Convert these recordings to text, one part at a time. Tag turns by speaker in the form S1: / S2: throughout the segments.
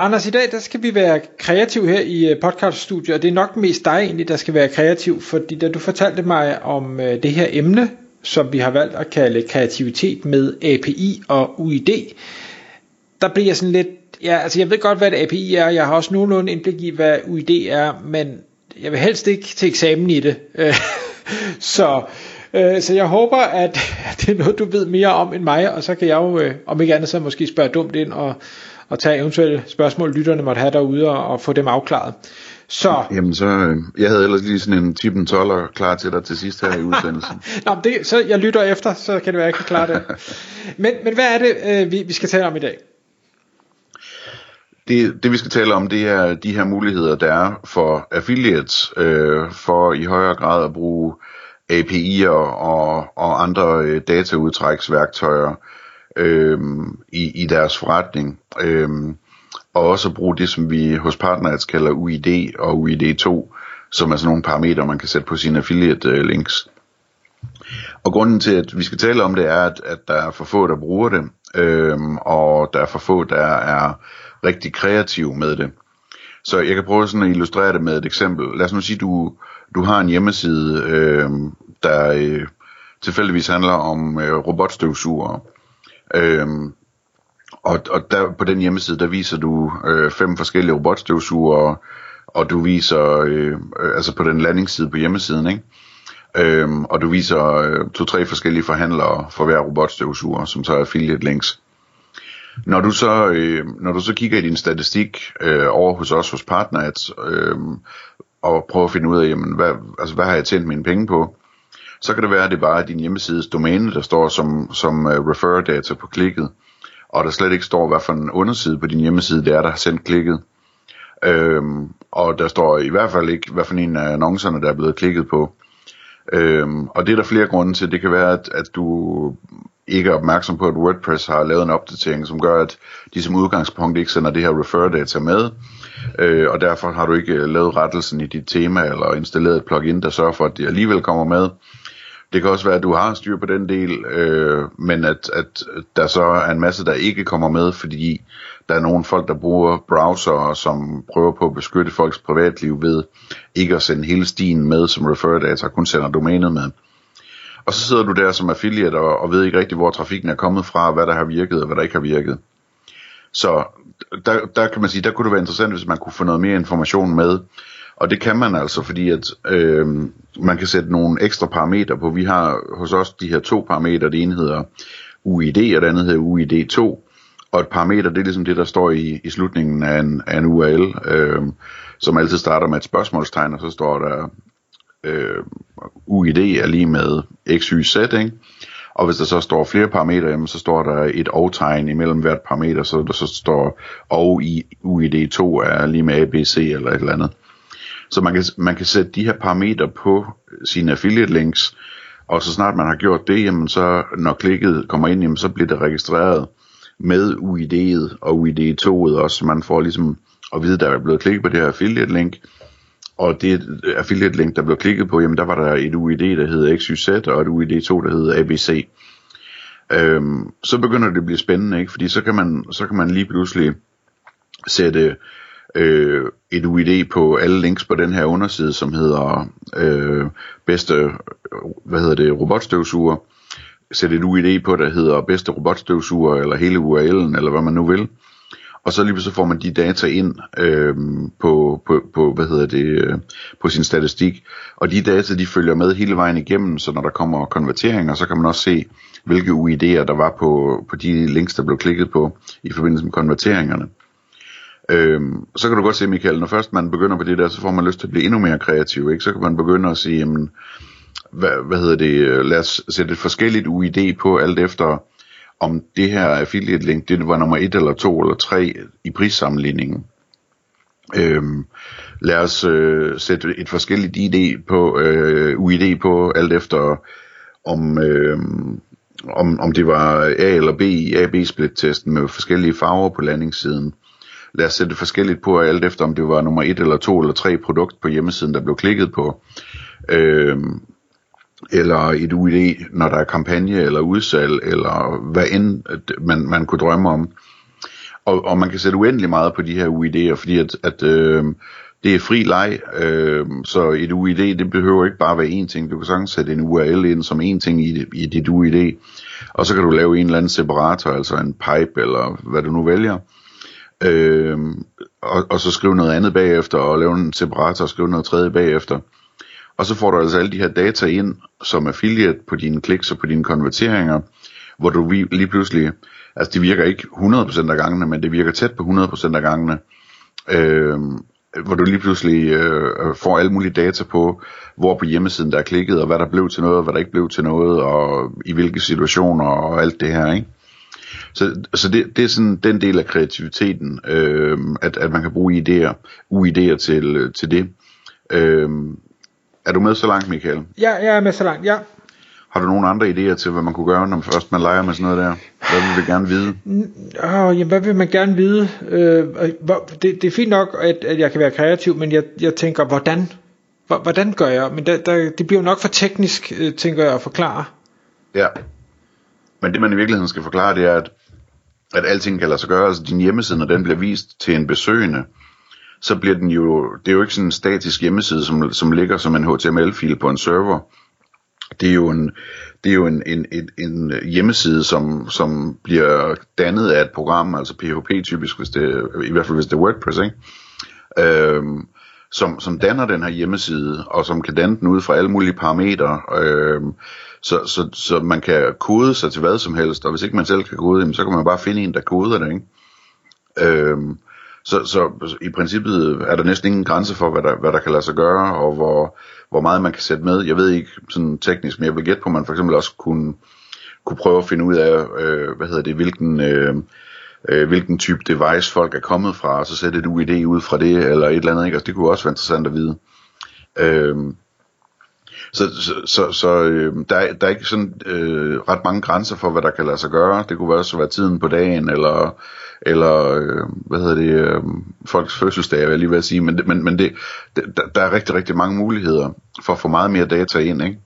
S1: Anders, i dag der skal vi være kreativ her i øh, podcaststudiet, og det er nok mest dig egentlig, der skal være kreativ, fordi da du fortalte mig om øh, det her emne, som vi har valgt at kalde kreativitet med API og UID, der bliver jeg sådan lidt, ja, altså jeg ved godt, hvad et API er, jeg har også nogenlunde indblik i, hvad UID er, men jeg vil helst ikke til eksamen i det. så, øh, så jeg håber, at det er noget, du ved mere om end mig, og så kan jeg jo, øh, om ikke andet, så måske spørge dumt ind og og tage eventuelle spørgsmål, lytterne måtte have derude, og, og få dem afklaret. Så.
S2: Jamen så, øh, jeg havde ellers lige sådan en typen 12 klar til dig til sidst her i udsendelsen.
S1: Nå, det, så jeg lytter efter, så kan det være, jeg kan klare det. men, men hvad er det, øh, vi, vi skal tale om i dag?
S2: Det, det vi skal tale om, det er de her muligheder, der er for affiliates, øh, for i højere grad at bruge API'er og, og andre øh, dataudtræksværktøjer, øh, i, i deres forretning. Øh, og også bruge det, som vi hos Partners kalder UID og UID2, som er sådan nogle parametre, man kan sætte på sine affiliate øh, links. Og grunden til, at vi skal tale om det, er, at, at der er for få, der bruger det, øh, og der er for få, der er rigtig kreative med det. Så jeg kan prøve sådan at illustrere det med et eksempel. Lad os nu sige, du du har en hjemmeside, øh, der øh, tilfældigvis handler om øh, robotstøvsugere. Øhm, og, og der, på den hjemmeside, der viser du øh, fem forskellige robotstøvsugere, og du viser, øh, øh, altså på den landingsside på hjemmesiden, ikke? Øhm, og du viser øh, to-tre forskellige forhandlere for hver robotstøvsuger, som så er affiliate links. Når du så, øh, når du så kigger i din statistik øh, over hos os hos Partners, øh, og prøver at finde ud af, jamen, hvad, altså, hvad har jeg tjent mine penge på, så kan det være, at det bare er din hjemmesides domæne, der står som, som øh, uh, refer data på klikket, og der slet ikke står, hvad for en underside på din hjemmeside det er, der har sendt klikket. Øhm, og der står i hvert fald ikke, hvad for en af annoncerne, der er blevet klikket på. Øhm, og det er der flere grunde til. Det kan være, at, at du ikke er opmærksom på, at WordPress har lavet en opdatering, som gør, at de som udgangspunkt ikke sender det her refer data med, øh, og derfor har du ikke øh, lavet rettelsen i dit tema, eller installeret et plugin, der sørger for, at det alligevel kommer med. Det kan også være, at du har styr på den del, øh, men at, at der så er en masse, der ikke kommer med, fordi der er nogle folk, der bruger browser, som prøver på at beskytte folks privatliv ved ikke at sende hele stien med som refer data, kun sender domænet med. Og så sidder du der som affiliate og, og ved ikke rigtig, hvor trafikken er kommet fra, hvad der har virket og hvad der ikke har virket. Så der, der kan man sige, der kunne det være interessant, hvis man kunne få noget mere information med, og det kan man altså, fordi at øh, man kan sætte nogle ekstra parametre på. Vi har hos os de her to parametre. Det ene hedder UID, og det andet hedder UID2. Og et parameter, det er ligesom det, der står i, i slutningen af en, af en URL, øh, som altid starter med et spørgsmålstegn, og så står der øh, UID er lige med XYZ, ikke? Og hvis der så står flere parametre, jamen, så står der et og-tegn imellem hvert parameter, så der så står og i UID2 er lige med ABC eller et eller andet. Så man kan, man kan sætte de her parametre på sine affiliate links, og så snart man har gjort det, jamen så når klikket kommer ind, jamen så bliver det registreret med UID'et og UID2'et også, så man får ligesom at vide, der er blevet klikket på det her affiliate link, og det affiliate link, der blev klikket på, jamen der var der et UID, der hedder XYZ, og et UID2, der hedder ABC. Øhm, så begynder det at blive spændende, ikke? fordi så kan man, så kan man lige pludselig sætte øh, et UID på alle links på den her underside, som hedder øh, bedste, hvad hedder det, robotstøvsuger. Sæt et UID på, der hedder bedste robotstøvsuger, eller hele URL'en, eller hvad man nu vil. Og så lige så får man de data ind øh, på, på, på, hvad hedder det, øh, på sin statistik. Og de data, de følger med hele vejen igennem, så når der kommer konverteringer, så kan man også se, hvilke UID'er der var på, på de links, der blev klikket på i forbindelse med konverteringerne. Øhm, så kan du godt se, Michael, når først man begynder på det der, så får man lyst til at blive endnu mere kreativ, ikke? Så kan man begynde at sige, jamen, hvad, hvad hedder det, lad os sætte et forskelligt UID på, alt efter om det her affiliate link, det var nummer 1 eller 2 eller 3 i prissammenligningen. Øhm, lad os øh, sætte et forskelligt ID på, øh, UID på, alt efter om, øh, om, om det var A eller B i A-B-split-testen med forskellige farver på landingssiden. Lad os sætte forskelligt på, alt efter om det var nummer 1 eller 2 eller 3 produkt på hjemmesiden, der blev klikket på. Øh, eller et UID, når der er kampagne eller udsalg, eller hvad end man, man kunne drømme om. Og, og man kan sætte uendelig meget på de her UID'er, fordi at, at øh, det er fri leg, øh, så et UID, det behøver ikke bare være én ting. Du kan sagtens sætte en URL ind som én ting i, i dit UID, og så kan du lave en eller anden separator, altså en pipe, eller hvad du nu vælger. Øh, og, og så skrive noget andet bagefter, og lave en separator og skrive noget tredje bagefter. Og så får du altså alle de her data ind som affiliate på dine kliks og på dine konverteringer, hvor du lige pludselig, altså det virker ikke 100% af gangene, men det virker tæt på 100% af gangene, øh, hvor du lige pludselig øh, øh, får alle mulige data på, hvor på hjemmesiden der er klikket, og hvad der blev til noget, og hvad der ikke blev til noget, og i hvilke situationer, og alt det her, ikke? Så, så det, det er sådan den del af kreativiteten, øh, at, at man kan bruge idéer, uidéer til, til det. Øh, er du med så langt, Michael?
S1: Ja, jeg er med så langt, ja.
S2: Har du nogle andre idéer til, hvad man kunne gøre, når først man leger med sådan noget der? Hvad vil vi gerne vide?
S1: Oh, jamen, hvad vil man gerne vide? Øh, det, det er fint nok, at, at jeg kan være kreativ, men jeg, jeg tænker, hvordan? Hvordan gør jeg? Men der, der, det bliver jo nok for teknisk, øh, tænker jeg, at forklare.
S2: Ja. Men det man i virkeligheden skal forklare, det er, at, at alting kan lade sig gøre. Altså din hjemmeside, når den bliver vist til en besøgende, så bliver den jo, det er jo ikke sådan en statisk hjemmeside, som, som ligger som en HTML-fil på en server. Det er jo en, det er jo en, en, en, en hjemmeside, som, som bliver dannet af et program, altså PHP typisk, hvis det, i hvert fald hvis det er WordPress, ikke? Øhm, som, som danner den her hjemmeside, og som kan danne den ud fra alle mulige parametre, øh, så, så, så man kan kode sig til hvad som helst, og hvis ikke man selv kan kode, så kan man bare finde en, der koder det, ikke? Øh, så, så i princippet er der næsten ingen grænse for, hvad der, hvad der kan lade sig gøre, og hvor, hvor meget man kan sætte med. Jeg ved ikke sådan teknisk, men jeg vil gætte på, at man for eksempel også kunne, kunne prøve at finde ud af, øh, hvad hedder det, hvilken, øh, øh, hvilken type device folk er kommet fra, og så sætte et UID ud fra det, eller et eller andet. Ikke? Altså, det kunne også være interessant at vide. Øh, så, så, så, så øh, der, der er ikke sådan øh, ret mange grænser for, hvad der kan lade sig gøre. Det kunne også være tiden på dagen, eller eller øh, hvad hedder det, øh, folks fødselsdag, vil jeg lige vil sige, men, men, men det, der, der er rigtig, rigtig mange muligheder for at få meget mere data ind, ikke?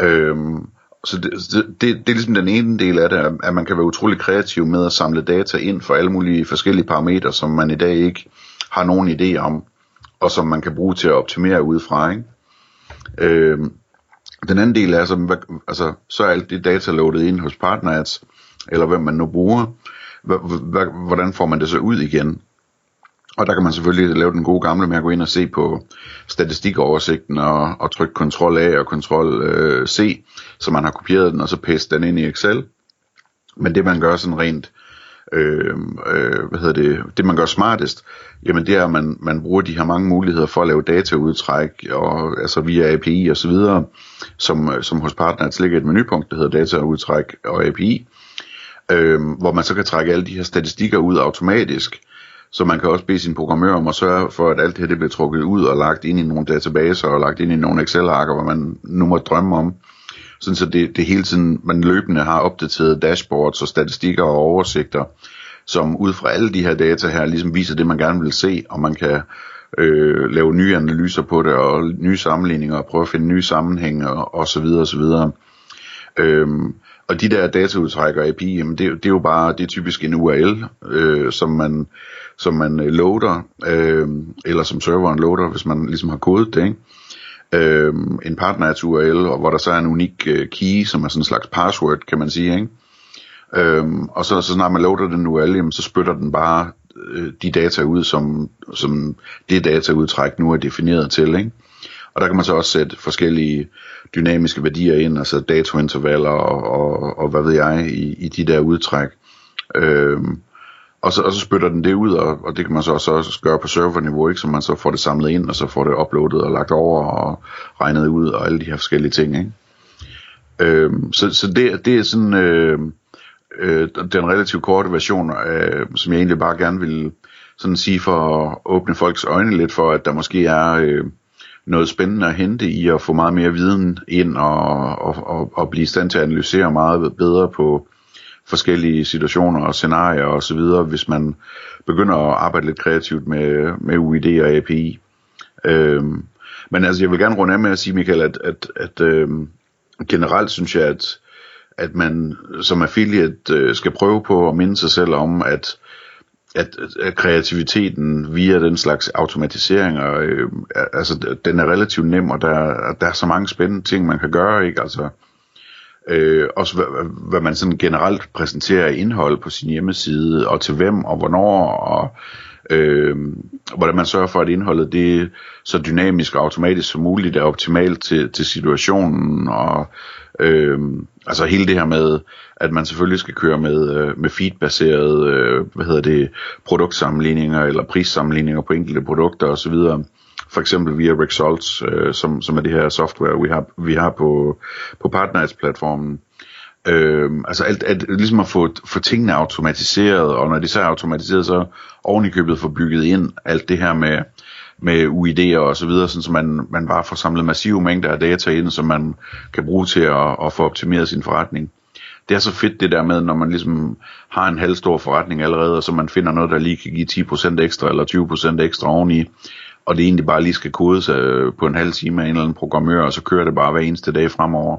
S2: Øhm, så det, det, det, det er ligesom den ene del af det, at man kan være utrolig kreativ med at samle data ind for alle mulige forskellige parametre, som man i dag ikke har nogen idé om, og som man kan bruge til at optimere udefra. ikke? Øhm, den anden del er, altså, så, altså, så er alt det data loadet ind hos partners, eller hvem man nu bruger, hvordan får man det så ud igen? Og der kan man selvfølgelig lave den gode gamle med at gå ind og se på statistikoversigten og, og trykke Ctrl A og Ctrl øh, C, så man har kopieret den og så paste den ind i Excel. Men det man gør sådan rent, øh, øh, hvad hedder det, det man gør smartest, jamen det er, at man, man bruger de her mange muligheder for at lave dataudtræk, og, altså via API og så videre, som, som hos Partners ligger et menupunkt, der hedder dataudtræk og API, øh, hvor man så kan trække alle de her statistikker ud automatisk, så man kan også bede sin programmør om at sørge for, at alt det her det bliver trukket ud og lagt ind i nogle databaser og lagt ind i nogle Excel-arker, hvor man nu må drømme om. Sådan så det, det hele tiden, man løbende har opdateret dashboards og statistikker og oversigter, som ud fra alle de her data her, ligesom viser det, man gerne vil se, og man kan øh, lave nye analyser på det, og nye sammenligninger, og prøve at finde nye sammenhænge, og, og så videre, og så videre. Øhm, og de der dataudtræk og API, jamen det, det er jo bare, det er typisk en URL, øh, som man, som man øh, loader, øh, eller som serveren loader, hvis man ligesom har kodet det, ikke? Øh, en partner URL, og hvor der så er en unik øh, key, som er sådan en slags password, kan man sige, ikke? Øh, og så, så snart man loader den URL, jamen, så spytter den bare øh, de data ud, som, som det dataudtræk nu er defineret til, ikke? Og der kan man så også sætte forskellige dynamiske værdier ind, altså datointervaller og, og, og hvad ved jeg, i, i de der udtræk. Øhm, og, så, og så spytter den det ud, og, og det kan man så også, også gøre på serverniveau, ikke? så man så får det samlet ind, og så får det uploadet og lagt over og regnet ud, og alle de her forskellige ting. Ikke? Øhm, så så det, det er sådan øh, øh, den relativt korte version, øh, som jeg egentlig bare gerne vil sådan sige for at åbne folks øjne lidt for, at der måske er øh, noget spændende at hente i at få meget mere viden ind og, og, og, og blive i stand til at analysere meget bedre på forskellige situationer og scenarier og så videre, hvis man begynder at arbejde lidt kreativt med, med UID og API. Øhm, men altså, jeg vil gerne runde af med at sige, Michael, at, at, at øhm, generelt synes jeg, at, at man som affiliate øh, skal prøve på at minde sig selv om, at at, at kreativiteten via den slags automatiseringer, øh, altså den er relativt nem, og der, der er så mange spændende ting, man kan gøre, ikke? Altså, øh, også hvad, hvad man sådan generelt præsenterer indhold på sin hjemmeside, og til hvem, og hvornår, og øh, hvordan man sørger for, at indholdet det er så dynamisk og automatisk som muligt, er optimalt til, til situationen, og øh, altså hele det her med, at man selvfølgelig skal køre med, øh, med feedbaserede, øh, hvad hedder det, produktsammenligninger eller prissammenligninger på enkelte produkter osv., for eksempel via Results, øh, som, som er det her software, vi har, vi har på, på Partners-platformen. Øh, altså alt, alt, ligesom at få, få tingene automatiseret, og når de så er automatiseret, så oven i købet få bygget ind alt det her med, med UID'er og så videre, sådan så man, man bare får samlet massive mængder af data ind, som man kan bruge til at, at få optimeret sin forretning. Det er så fedt det der med, når man ligesom har en halvstor forretning allerede, og så man finder noget, der lige kan give 10% ekstra eller 20% ekstra oveni, og det egentlig bare lige skal kodes øh, på en halv time af en eller anden programmør, og så kører det bare hver eneste dag fremover.